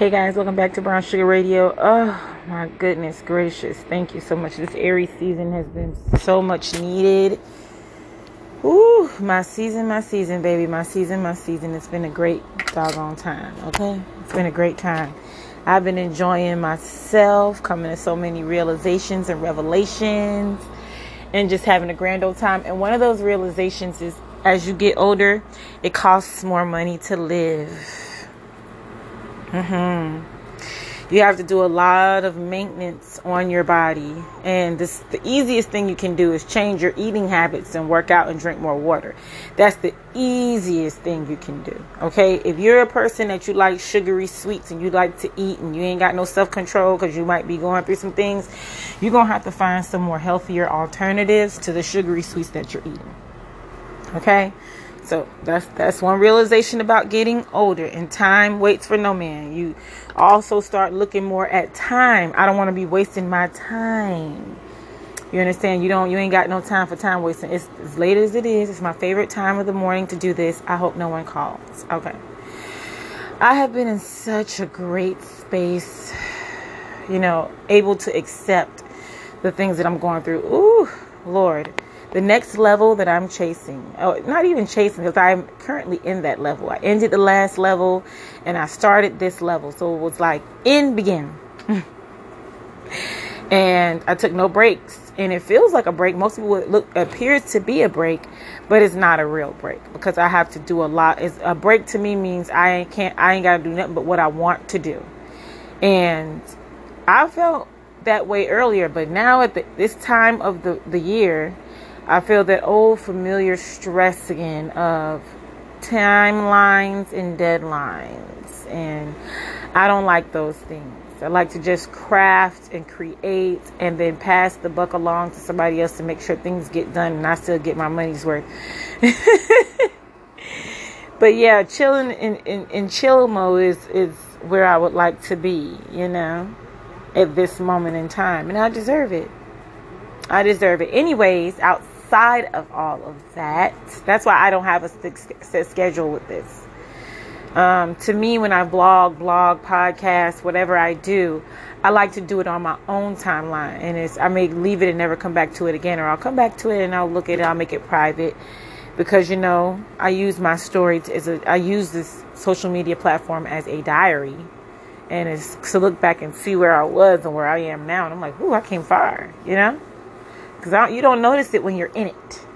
Hey guys, welcome back to Brown Sugar Radio. Oh my goodness gracious. Thank you so much. This Aries season has been so much needed. Ooh, my season, my season, baby. My season, my season. It's been a great doggone time, okay? It's been a great time. I've been enjoying myself, coming to so many realizations and revelations, and just having a grand old time. And one of those realizations is as you get older, it costs more money to live Mm-hmm. You have to do a lot of maintenance on your body, and this the easiest thing you can do is change your eating habits and work out and drink more water. That's the easiest thing you can do. Okay, if you're a person that you like sugary sweets and you like to eat and you ain't got no self control because you might be going through some things, you're gonna have to find some more healthier alternatives to the sugary sweets that you're eating. Okay, so that's that's one realization about getting older and time waits for no man. You also start looking more at time. I don't want to be wasting my time. You understand? You don't you ain't got no time for time wasting. It's as late as it is. It's my favorite time of the morning to do this. I hope no one calls. Okay. I have been in such a great space, you know, able to accept the things that I'm going through. Ooh, Lord the next level that I'm chasing, oh, not even chasing, because I'm currently in that level. I ended the last level and I started this level. So it was like in begin. and I took no breaks. And it feels like a break. Most people would look appears to be a break, but it's not a real break because I have to do a lot. It's, a break to me means I can't I ain't gotta do nothing but what I want to do. And I felt that way earlier, but now at the, this time of the, the year, I feel that old familiar stress again of timelines and deadlines. And I don't like those things. I like to just craft and create and then pass the buck along to somebody else to make sure things get done and I still get my money's worth. but yeah, chilling in, in, in chill mode is, is where I would like to be, you know, at this moment in time. And I deserve it. I deserve it. Anyways, out outside of all of that, that's why I don't have a set schedule with this. Um, to me, when I blog, blog, podcast, whatever I do, I like to do it on my own timeline. And it's, I may leave it and never come back to it again, or I'll come back to it and I'll look at it, I'll make it private. Because, you know, I use my story as a, I use this social media platform as a diary. And it's to look back and see where I was and where I am now. And I'm like, ooh, I came far, you know? Because you don't notice it when you're in it.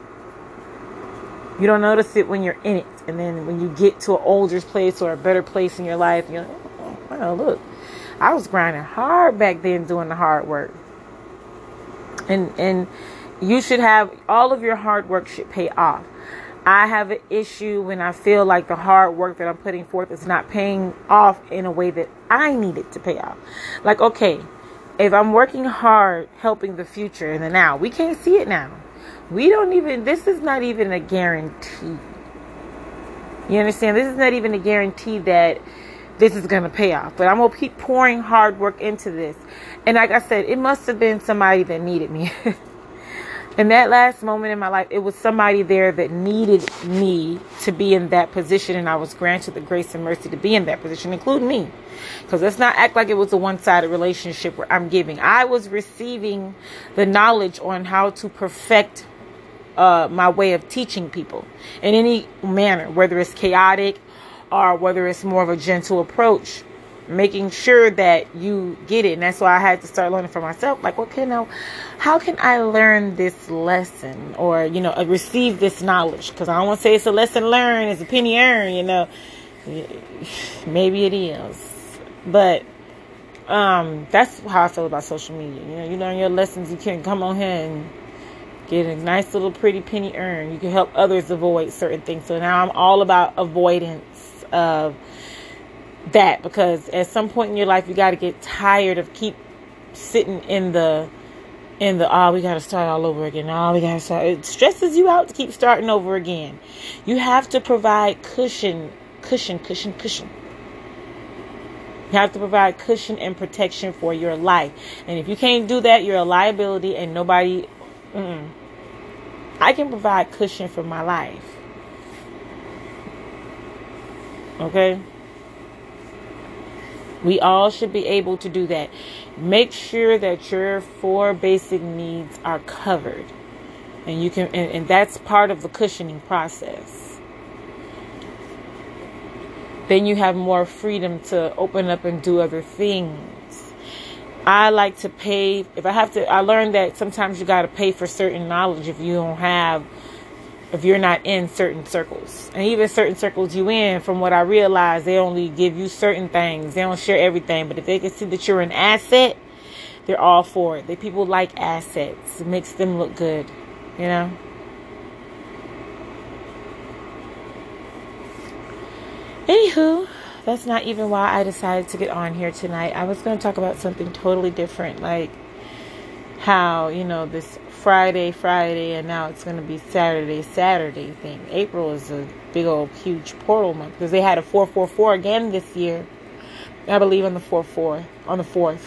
You don't notice it when you're in it. And then when you get to an older place or a better place in your life, you're like, oh, well, look, I was grinding hard back then doing the hard work. And, and you should have all of your hard work should pay off. I have an issue when I feel like the hard work that I'm putting forth is not paying off in a way that I need it to pay off. Like, okay, if I'm working hard helping the future and the now, we can't see it now. We don't even, this is not even a guarantee. You understand? This is not even a guarantee that this is going to pay off. But I'm going to keep pouring hard work into this. And like I said, it must have been somebody that needed me. in that last moment in my life, it was somebody there that needed me to be in that position, and I was granted the grace and mercy to be in that position, including me. Because let's not act like it was a one sided relationship where I'm giving. I was receiving the knowledge on how to perfect uh, my way of teaching people in any manner, whether it's chaotic or whether it's more of a gentle approach making sure that you get it. And that's why I had to start learning for myself. Like, okay, now, how can I learn this lesson or, you know, uh, receive this knowledge? Because I don't want to say it's a lesson learned, it's a penny earned, you know. Maybe it is. But um, that's how I feel about social media. You know, you learn your lessons, you can come on here and get a nice little pretty penny earned. You can help others avoid certain things. So now I'm all about avoidance of that because at some point in your life you got to get tired of keep sitting in the in the oh we got to start all over again. Oh we got to start. It stresses you out to keep starting over again. You have to provide cushion cushion cushion cushion. You have to provide cushion and protection for your life. And if you can't do that you're a liability and nobody mm-mm. i can provide cushion for my life. Okay We all should be able to do that. Make sure that your four basic needs are covered. And you can and, and that's part of the cushioning process. Then you have more freedom to open up and do other things. I like to pay if I have to I learned that sometimes you got to pay for certain knowledge if you don't have if you're not in certain circles. And even certain circles you in, from what I realize, they only give you certain things. They don't share everything. But if they can see that you're an asset, they're all for it. They people like assets. It makes them look good, you know? Anywho, that's not even why I decided to get on here tonight. I was going to talk about something totally different, like how, you know, this Friday, Friday, and now it's going to be Saturday, Saturday thing. April is a big old huge portal month because they had a 444 again this year. I believe on the 4 4, on the 4th.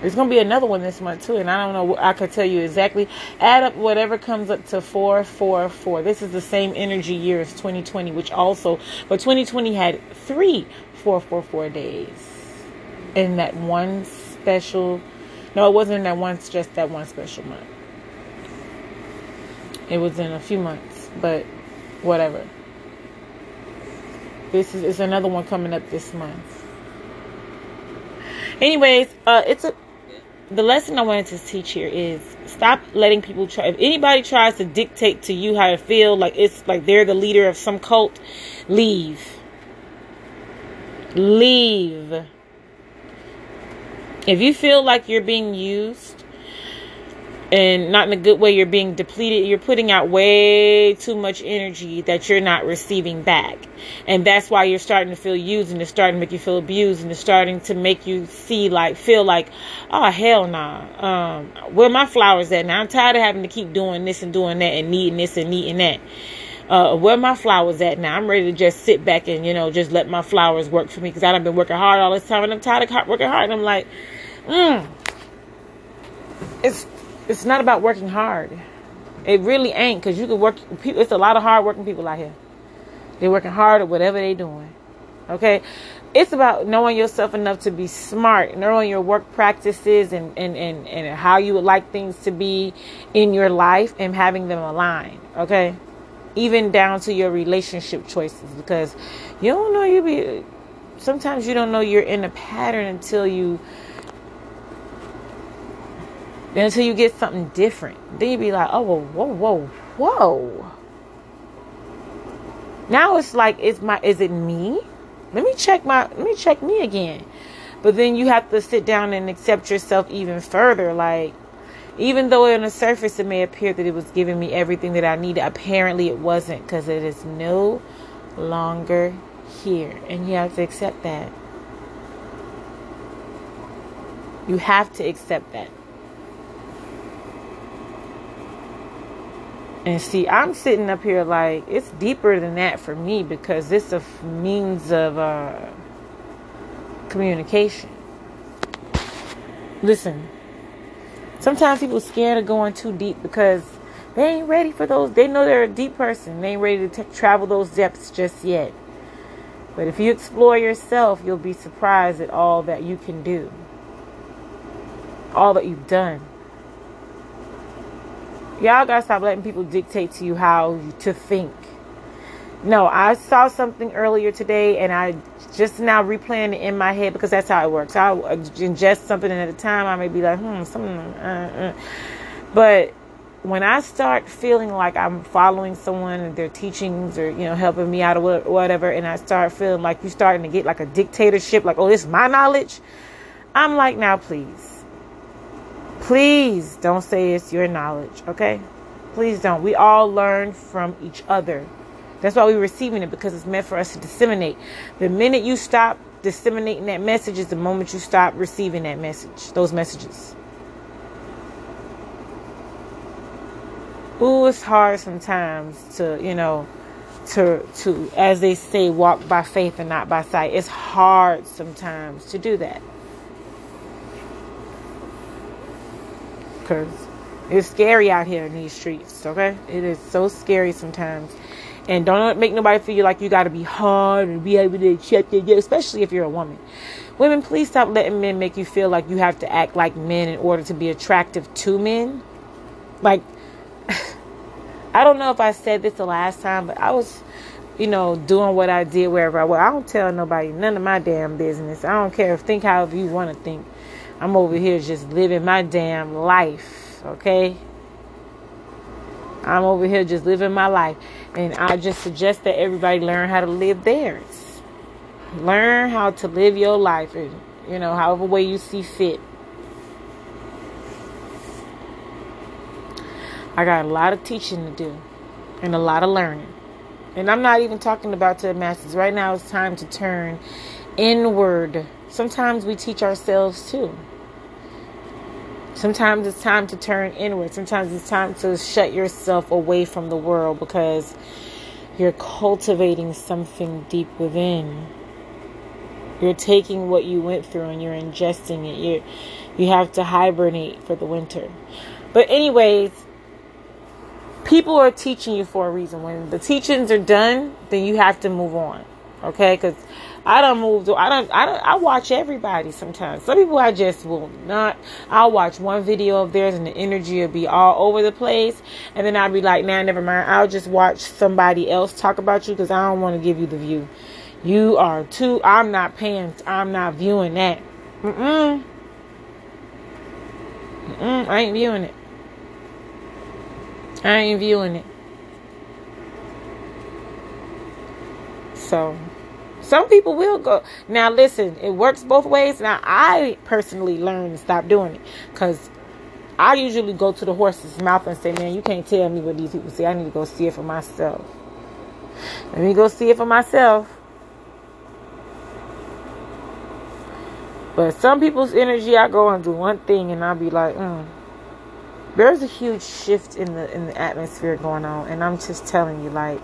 There's gonna be another one this month too, and I don't know. I could tell you exactly. Add up whatever comes up to four, four, four. This is the same energy year as 2020, which also, but 2020 had three four, four, four days in that one special. No, it wasn't in that one, just that one special month. It was in a few months, but whatever. This is, another one coming up this month. Anyways, uh, it's a the lesson I wanted to teach here is stop letting people try. If anybody tries to dictate to you how to feel, like it's like they're the leader of some cult, leave. Leave. If you feel like you're being used, and not in a good way you're being depleted you're putting out way too much energy that you're not receiving back and that's why you're starting to feel used and it's starting to make you feel abused and it's starting to make you see like feel like oh hell nah um where my flowers at now i'm tired of having to keep doing this and doing that and needing this and needing that uh, where my flowers at now. I'm ready to just sit back and, you know, just let my flowers work for me because I've been working hard all this time and I'm tired of working hard. And I'm like, mm, it's it's not about working hard. It really ain't because you can work. It's a lot of hard working people out here. They're working hard at whatever they're doing. Okay, it's about knowing yourself enough to be smart, knowing your work practices and, and, and, and how you would like things to be in your life and having them aligned. Okay, even down to your relationship choices because you don't know you be. Sometimes you don't know you're in a pattern until you until you get something different. Then you be like, oh, whoa, whoa, whoa. Now it's like, is my, is it me? Let me check my, let me check me again. But then you have to sit down and accept yourself even further. Like, even though on the surface it may appear that it was giving me everything that I needed, apparently it wasn't because it is no longer here. And you have to accept that. You have to accept that. And see, I'm sitting up here like it's deeper than that for me because it's a means of uh, communication. Listen, sometimes people scared of going too deep because they ain't ready for those. They know they're a deep person. They ain't ready to t- travel those depths just yet. But if you explore yourself, you'll be surprised at all that you can do, all that you've done y'all gotta stop letting people dictate to you how to think. No, I saw something earlier today and I just now replaying it in my head because that's how it works. I ingest something and at a time I may be like, hmm, something. Uh, uh. But when I start feeling like I'm following someone and their teachings or, you know, helping me out or whatever, and I start feeling like you're starting to get like a dictatorship, like, oh, this is my knowledge, I'm like, now please Please don't say it's your knowledge, okay? Please don't. We all learn from each other. That's why we're receiving it because it's meant for us to disseminate. The minute you stop disseminating that message is the moment you stop receiving that message, those messages. Ooh, it's hard sometimes to, you know, to to as they say, walk by faith and not by sight. It's hard sometimes to do that. Because It's scary out here in these streets, okay? It is so scary sometimes. And don't make nobody feel like you got to be hard and be able to accept it, especially if you're a woman. Women, please stop letting men make you feel like you have to act like men in order to be attractive to men. Like, I don't know if I said this the last time, but I was, you know, doing what I did wherever I was. I don't tell nobody none of my damn business. I don't care if think however you want to think. I'm over here just living my damn life, okay? I'm over here just living my life. And I just suggest that everybody learn how to live theirs. Learn how to live your life, and, you know, however way you see fit. I got a lot of teaching to do and a lot of learning. And I'm not even talking about to the masses. Right now, it's time to turn inward. Sometimes we teach ourselves too. Sometimes it's time to turn inward. Sometimes it's time to shut yourself away from the world because you're cultivating something deep within. You're taking what you went through and you're ingesting it. You you have to hibernate for the winter. But anyways, people are teaching you for a reason. When the teachings are done, then you have to move on. Okay? Cuz I don't move. I don't. I don't. I watch everybody sometimes. Some people I just will not. I'll watch one video of theirs and the energy will be all over the place, and then I'll be like, "Nah, never mind. I'll just watch somebody else talk about you because I don't want to give you the view. You are too. I'm not paying. I'm not viewing that. Mm-mm. Mm-mm. I ain't viewing it. I ain't viewing it. So some people will go. Now, listen, it works both ways. Now, I personally learned to stop doing it because I usually go to the horse's mouth and say, man, you can't tell me what these people say. I need to go see it for myself. Let me go see it for myself. But some people's energy, I go and do one thing and I'll be like, mm. There's a huge shift in the in the atmosphere going on, and I'm just telling you, like,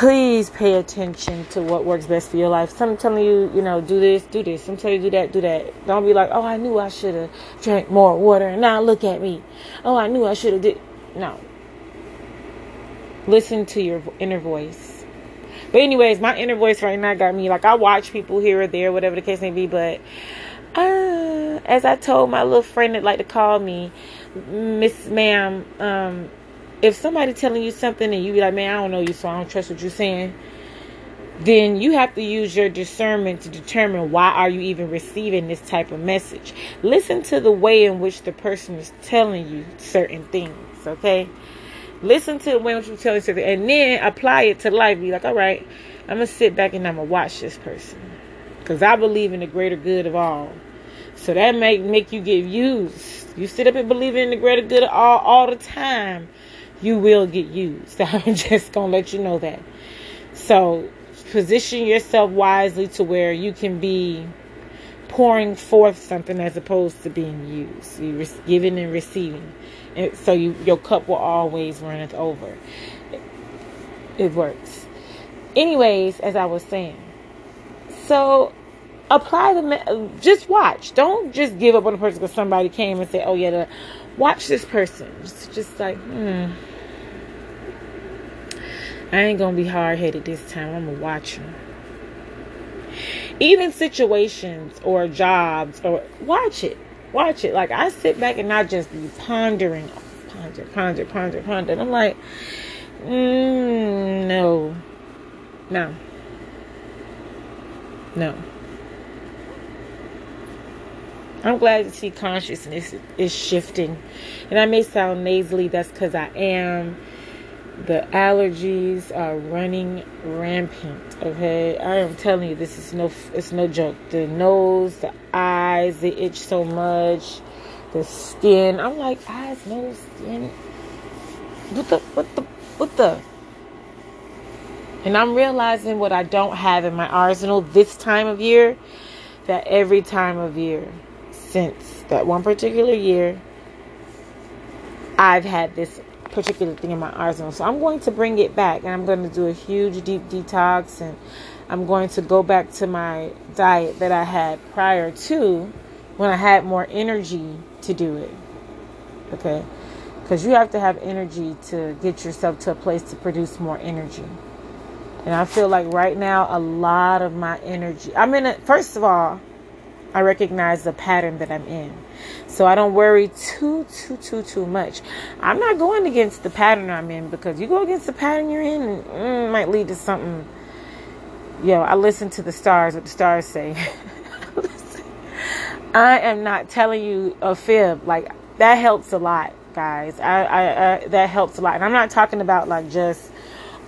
please pay attention to what works best for your life. Some telling you, you know, do this, do this. Some telling you do that, do that. Don't be like, oh, I knew I should have drank more water, now look at me. Oh, I knew I should have did. No. Listen to your inner voice. But anyways, my inner voice right now got me like I watch people here or there, whatever the case may be. But uh, as I told my little friend that like to call me, Miss Ma'am, um, if somebody telling you something and you be like, man, I don't know you, so I don't trust what you're saying, then you have to use your discernment to determine why are you even receiving this type of message. Listen to the way in which the person is telling you certain things, okay? Listen to the way in which you're telling something and then apply it to life. Be like, all right, I'm gonna sit back and I'm gonna watch this person. Cause I believe in the greater good of all. So that may make you get used. You sit up and believe in the greater good of all all the time you will get used. I'm just going to let you know that. So, position yourself wisely to where you can be pouring forth something as opposed to being used. You giving and receiving. And so you, your cup will always runneth over. It, it works. Anyways, as I was saying, so apply the just watch. Don't just give up on a person because somebody came and said, "Oh yeah." Watch this person. Just, just like, hmm. I ain't gonna be hard headed this time. I'm gonna watch them. Even situations or jobs or watch it. Watch it. Like I sit back and I just be pondering, ponder, ponder, ponder, ponder. And I'm like, mm, no, no, no. I'm glad to see consciousness is shifting. And I may sound nasally, that's because I am the allergies are running rampant. Okay, I am telling you, this is no, it's no joke. The nose, the eyes, they itch so much. The skin, I'm like eyes, nose, skin. What the, what the, what the? And I'm realizing what I don't have in my arsenal this time of year. That every time of year since that one particular year, I've had this particular thing in my arsenal. So I'm going to bring it back and I'm going to do a huge deep detox and I'm going to go back to my diet that I had prior to when I had more energy to do it. Okay? Because you have to have energy to get yourself to a place to produce more energy. And I feel like right now, a lot of my energy, I'm in it. Uh, first of all, I recognize the pattern that I'm in. So I don't worry too, too, too, too much. I'm not going against the pattern I'm in because you go against the pattern you're in, mm, might lead to something. Yo, I listen to the stars, what the stars say. I am not telling you a fib. Like, that helps a lot, guys. I, I, I, that helps a lot. And I'm not talking about like just,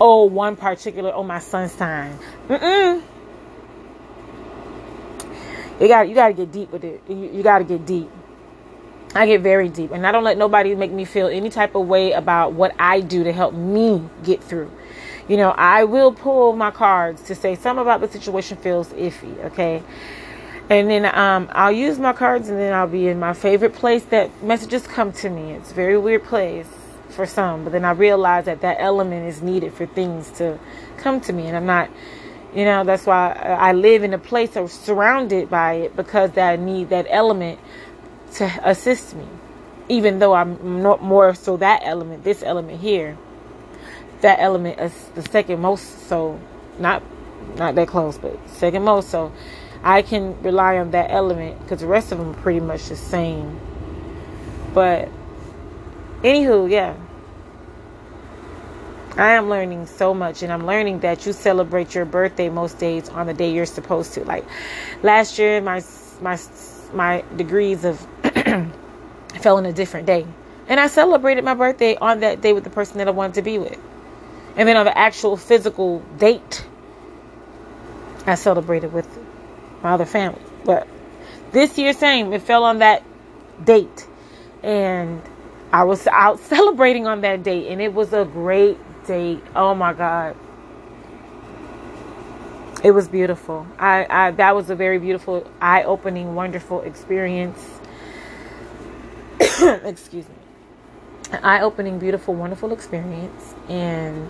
oh, one particular, oh, my sun's sign. Mm-mm. You got you got to get deep with it. You, you got to get deep. I get very deep, and I don't let nobody make me feel any type of way about what I do to help me get through. You know, I will pull my cards to say something about the situation feels iffy. Okay. And then um, I'll use my cards, and then I'll be in my favorite place that messages come to me. It's a very weird place for some, but then I realize that that element is needed for things to come to me, and I'm not you know, that's why I live in a place or surrounded by it because I need that element to assist me. Even though I'm not more so that element, this element here, that element is the second most so not not that close, but second most so I can rely on that element because the rest of them are pretty much the same. But anywho, yeah. I am learning so much, and I'm learning that you celebrate your birthday most days on the day you're supposed to. Like last year, my my my degrees of fell on a different day, and I celebrated my birthday on that day with the person that I wanted to be with, and then on the actual physical date, I celebrated with my other family. But this year, same, it fell on that date, and I was out celebrating on that date, and it was a great date. Oh my God. It was beautiful. I, I that was a very beautiful, eye-opening, wonderful experience. Excuse me. Eye-opening, beautiful, wonderful experience, and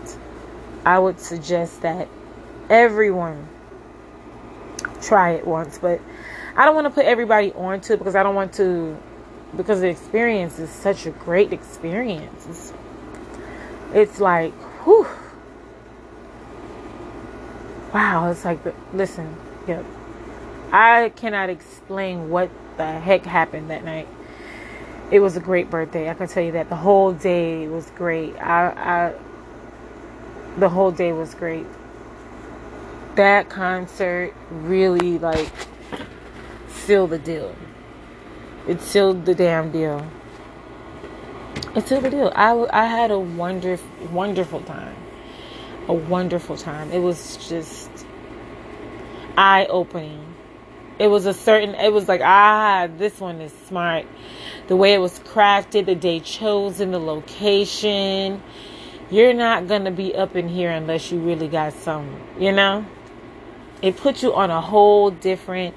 I would suggest that everyone try it once. But I don't want to put everybody onto it because I don't want to, because the experience is such a great experience. It's it's like, whew. Wow, it's like, listen, yep. I cannot explain what the heck happened that night. It was a great birthday. I can tell you that the whole day was great. I, I the whole day was great. That concert really like sealed the deal. It sealed the damn deal. It's a big deal. I, I had a wonderful, wonderful time. A wonderful time. It was just eye opening. It was a certain, it was like, ah, this one is smart. The way it was crafted, the day chosen, the location. You're not going to be up in here unless you really got some, you know? It put you on a whole different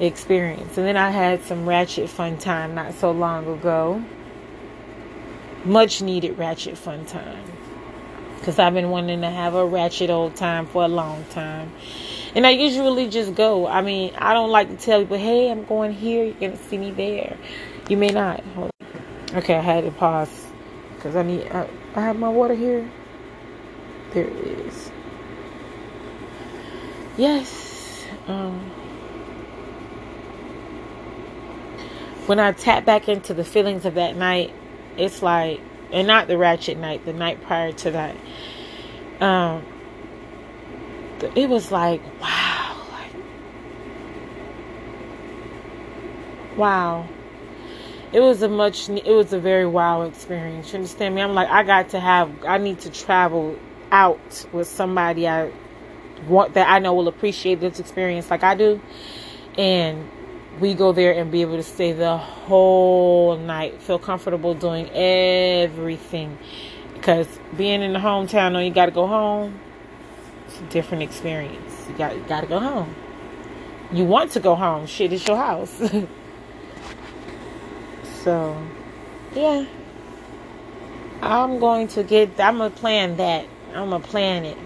experience. And then I had some ratchet fun time not so long ago much needed ratchet fun time. Because I've been wanting to have a ratchet old time for a long time. And I usually just go. I mean, I don't like to tell people, hey, I'm going here. You're going to see me there. You may not. Okay, I had to pause. Because I need, I, I have my water here. There it is. Yes. Um, when I tap back into the feelings of that night, it's like and not the ratchet night the night prior to that. Um it was like wow like wow. It was a much it was a very wow experience you understand me? I'm like i got to have i need to travel out with somebody i want that i know will appreciate this experience like i do. And we go there and be able to stay the whole night, feel comfortable doing everything. Because being in the hometown, you got to go home, it's a different experience. You got, got to go home. You want to go home. Shit, it's your house. so, yeah. I'm going to get, I'm to plan that. I'm to plan it.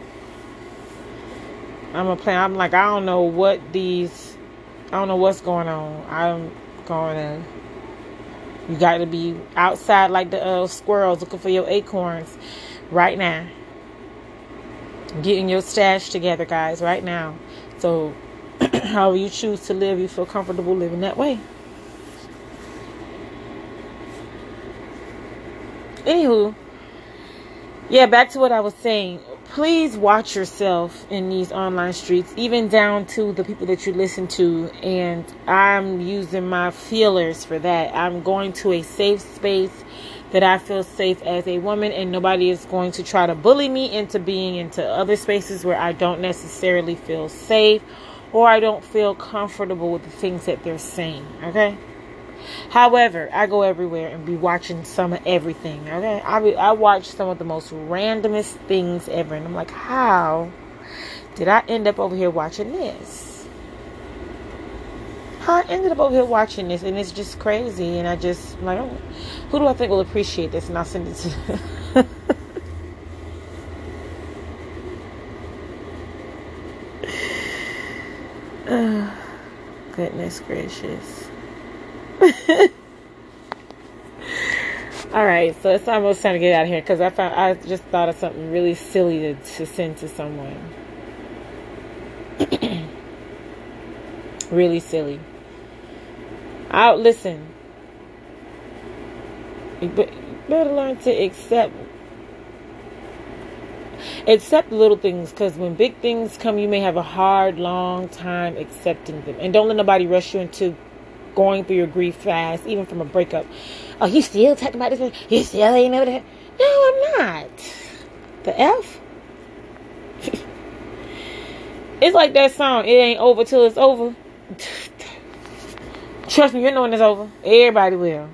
I'm to plan, I'm like, I don't know what these I don't know what's going on. I'm going to You got to be outside like the uh, squirrels looking for your acorns right now. Getting your stash together, guys, right now. So, however you choose to live, you feel comfortable living that way. Anywho, yeah, back to what I was saying. Please watch yourself in these online streets, even down to the people that you listen to. And I'm using my feelers for that. I'm going to a safe space that I feel safe as a woman, and nobody is going to try to bully me into being into other spaces where I don't necessarily feel safe or I don't feel comfortable with the things that they're saying. Okay? However, I go everywhere and be watching some of everything. Okay, I be, I watch some of the most randomest things ever, and I'm like, how did I end up over here watching this? How I ended up over here watching this, and it's just crazy. And I just like, oh, who do I think will appreciate this? And I'll send it to. goodness gracious. All right, so it's almost time to get out of here because I found I just thought of something really silly to, to send to someone. really silly. Out listen. You better learn to accept accept little things because when big things come you may have a hard long time accepting them and don't let nobody rush you into going through your grief fast, even from a breakup. Oh, you still talking about this? You still ain't over that? No, I'm not. The F? it's like that song, It Ain't Over Till It's Over. Trust me, you know when it's over. Everybody will.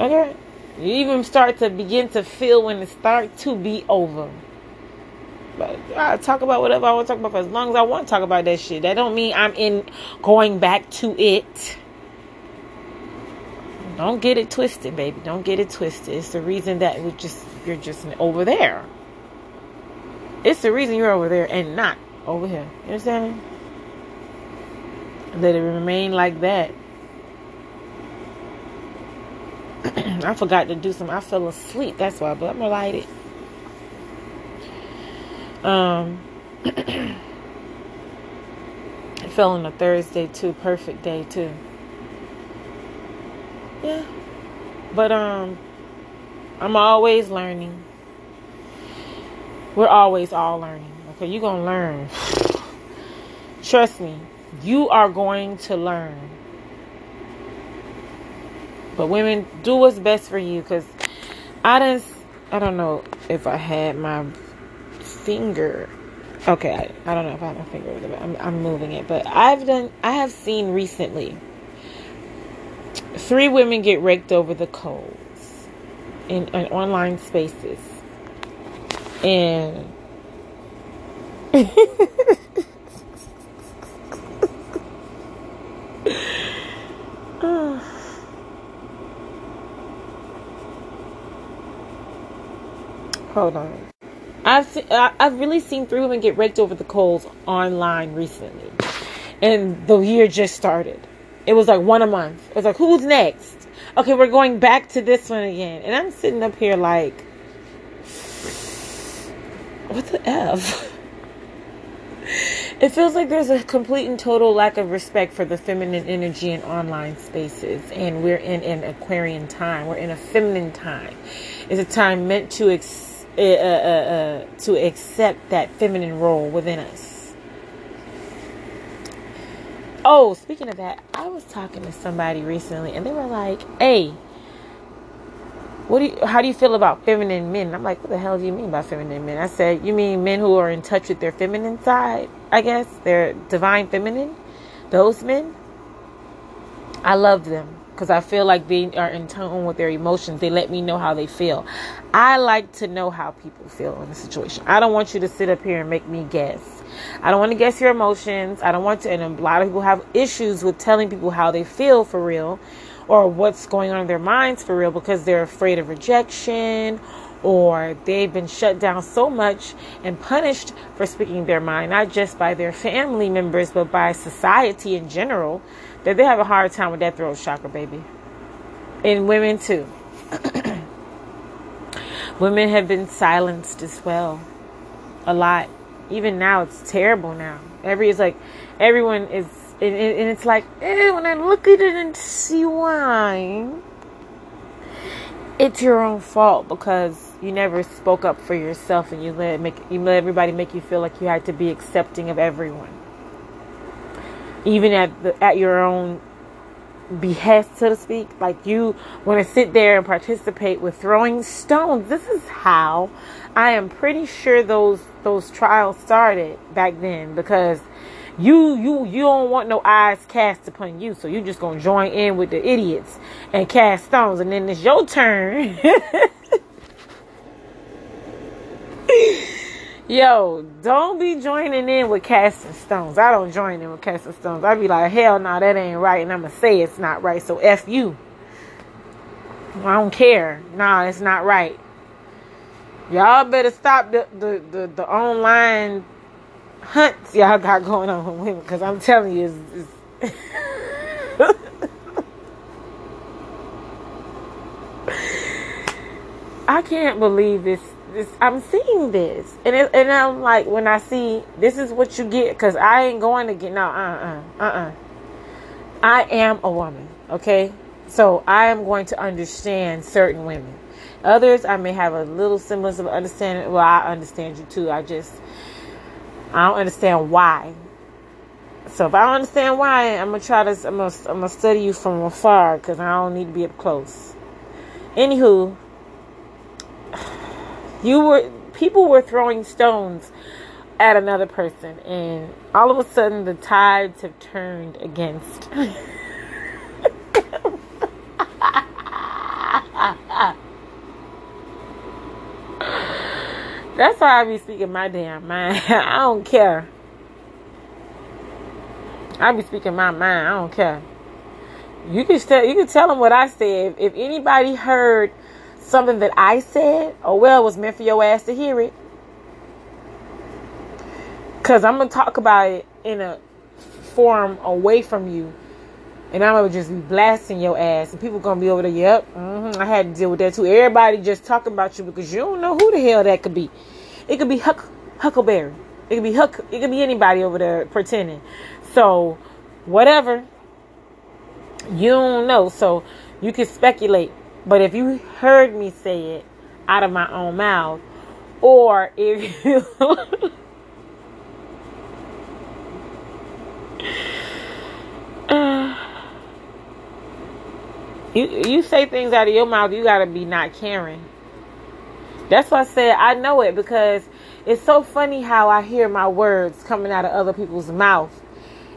Okay? You even start to begin to feel when it starts to be over. But I talk about whatever I want to talk about for as long as I want to talk about that shit. That don't mean I'm in going back to it. Don't get it twisted, baby. Don't get it twisted. It's the reason that we just you're just over there. It's the reason you're over there and not over here. You understand? Let it remain like that. I forgot to do some. I fell asleep. That's why. But I'm gonna light it. Um, it fell on a Thursday too. Perfect day too. Yeah, but um, I'm always learning. We're always all learning. Okay, you're gonna learn. Trust me, you are going to learn. But women, do what's best for you, cause I didn't. I don't know if I had my finger. Okay, I, I don't know if I have my finger it, I'm, I'm moving it. But I've done, I have seen recently three women get raked over the coals in, in online spaces. And Hold on. I've I've really seen three women get raked over the coals online recently, and the year just started. It was like one a month. It was like, who's next? Okay, we're going back to this one again, and I'm sitting up here like, what the f? It feels like there's a complete and total lack of respect for the feminine energy in online spaces, and we're in an Aquarian time. We're in a feminine time. It's a time meant to. Ex- uh, uh, to accept that feminine role within us. Oh, speaking of that, I was talking to somebody recently, and they were like, "Hey, what do you, how do you feel about feminine men?" I'm like, "What the hell do you mean by feminine men?" I said, "You mean men who are in touch with their feminine side? I guess their divine feminine. Those men. I love them." Because I feel like they are in tune with their emotions. They let me know how they feel. I like to know how people feel in a situation. I don't want you to sit up here and make me guess. I don't want to guess your emotions. I don't want to, and a lot of people have issues with telling people how they feel for real or what's going on in their minds for real because they're afraid of rejection or they've been shut down so much and punished for speaking their mind, not just by their family members, but by society in general that they have a hard time with that throat chakra, baby. And women too. women have been silenced as well. A lot. Even now, it's terrible now. Every, is like, everyone is, and, and it's like, eh, when I look at it and see why, it's your own fault because you never spoke up for yourself and you let make you let everybody make you feel like you had to be accepting of everyone even at the at your own behest so to speak like you want to sit there and participate with throwing stones. This is how i am pretty sure those those trials started back then because you you you don't want no eyes cast upon you so you're just gonna join in with the idiots and cast stones and then it's your turn Yo, don't be joining in with casting stones. I don't join in with casting stones. I'd be like, hell no, nah, that ain't right. And I'm going to say it's not right. So F you. I don't care. Nah, it's not right. Y'all better stop the, the, the, the online hunts y'all got going on with women. Because I'm telling you, it's, it's I can't believe this this I'm seeing this, and it, and I'm like when I see this is what you get because I ain't going to get no uh uh uh uh. I am a woman, okay, so I am going to understand certain women. Others I may have a little semblance of understanding. Well, I understand you too. I just I don't understand why. So if I don't understand why, I'm gonna try to I'm gonna, I'm gonna study you from afar because I don't need to be up close. Anywho, you were people were throwing stones at another person and all of a sudden the tides have turned against That's why I be speaking my damn mind. I don't care. I be speaking my mind. I don't care. You can tell you can tell them what I said. If anybody heard something that I said, oh well, it was meant for your ass to hear it. Cause I'm gonna talk about it in a form away from you, and I'm gonna just be blasting your ass, and people gonna be over there. Yep, mm-hmm, I had to deal with that too. Everybody just talking about you because you don't know who the hell that could be. It could be Huck Huckleberry. It could be Huck. It could be anybody over there pretending. So, whatever. You don't know, so you can speculate but if you heard me say it out of my own mouth, or if you you you say things out of your mouth, you gotta be not caring. That's why I said I know it because it's so funny how I hear my words coming out of other people's mouth,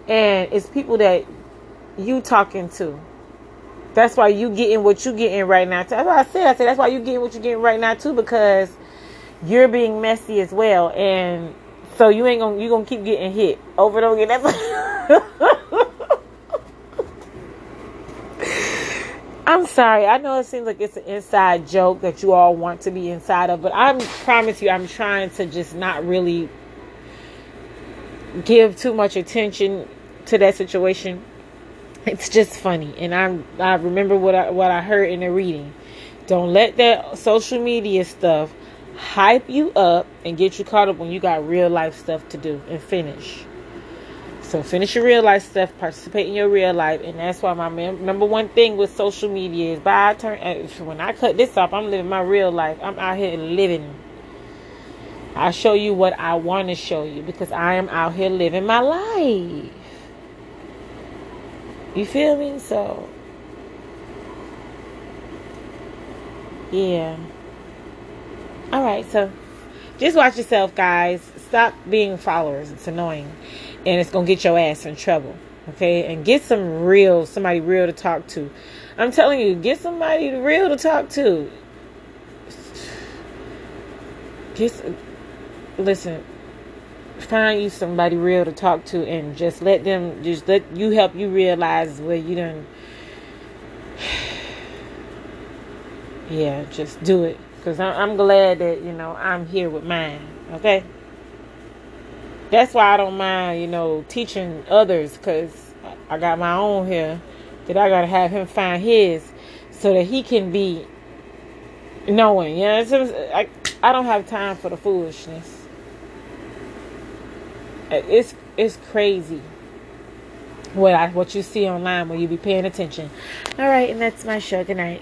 and it's people that you talking to. That's why you getting what you getting right now. That's why I said. I said that's why you getting what you getting right now too because you're being messy as well, and so you ain't gonna you gonna keep getting hit over and over again. I'm sorry. I know it seems like it's an inside joke that you all want to be inside of, but I promise you, I'm trying to just not really give too much attention to that situation it's just funny, and I I remember what I what I heard in the reading. Don't let that social media stuff hype you up and get you caught up when you got real life stuff to do and finish. So finish your real life stuff, participate in your real life, and that's why my number one thing with social media is by I turn uh, when I cut this off, I'm living my real life. I'm out here living. I show you what I want to show you because I am out here living my life. You feel me? So, yeah. All right, so just watch yourself, guys. Stop being followers. It's annoying, and it's gonna get your ass in trouble. Okay, and get some real, somebody real to talk to. I'm telling you, get somebody real to talk to. Just listen find you somebody real to talk to and just let them just let you help you realize where you done yeah just do it because I'm glad that you know i'm here with mine okay that's why i don't mind you know teaching others because i got my own here that i gotta have him find his so that he can be knowing. You know, I, I don't have time for the foolishness. It's it's crazy what I what you see online when you be paying attention. All right, and that's my show. Good night.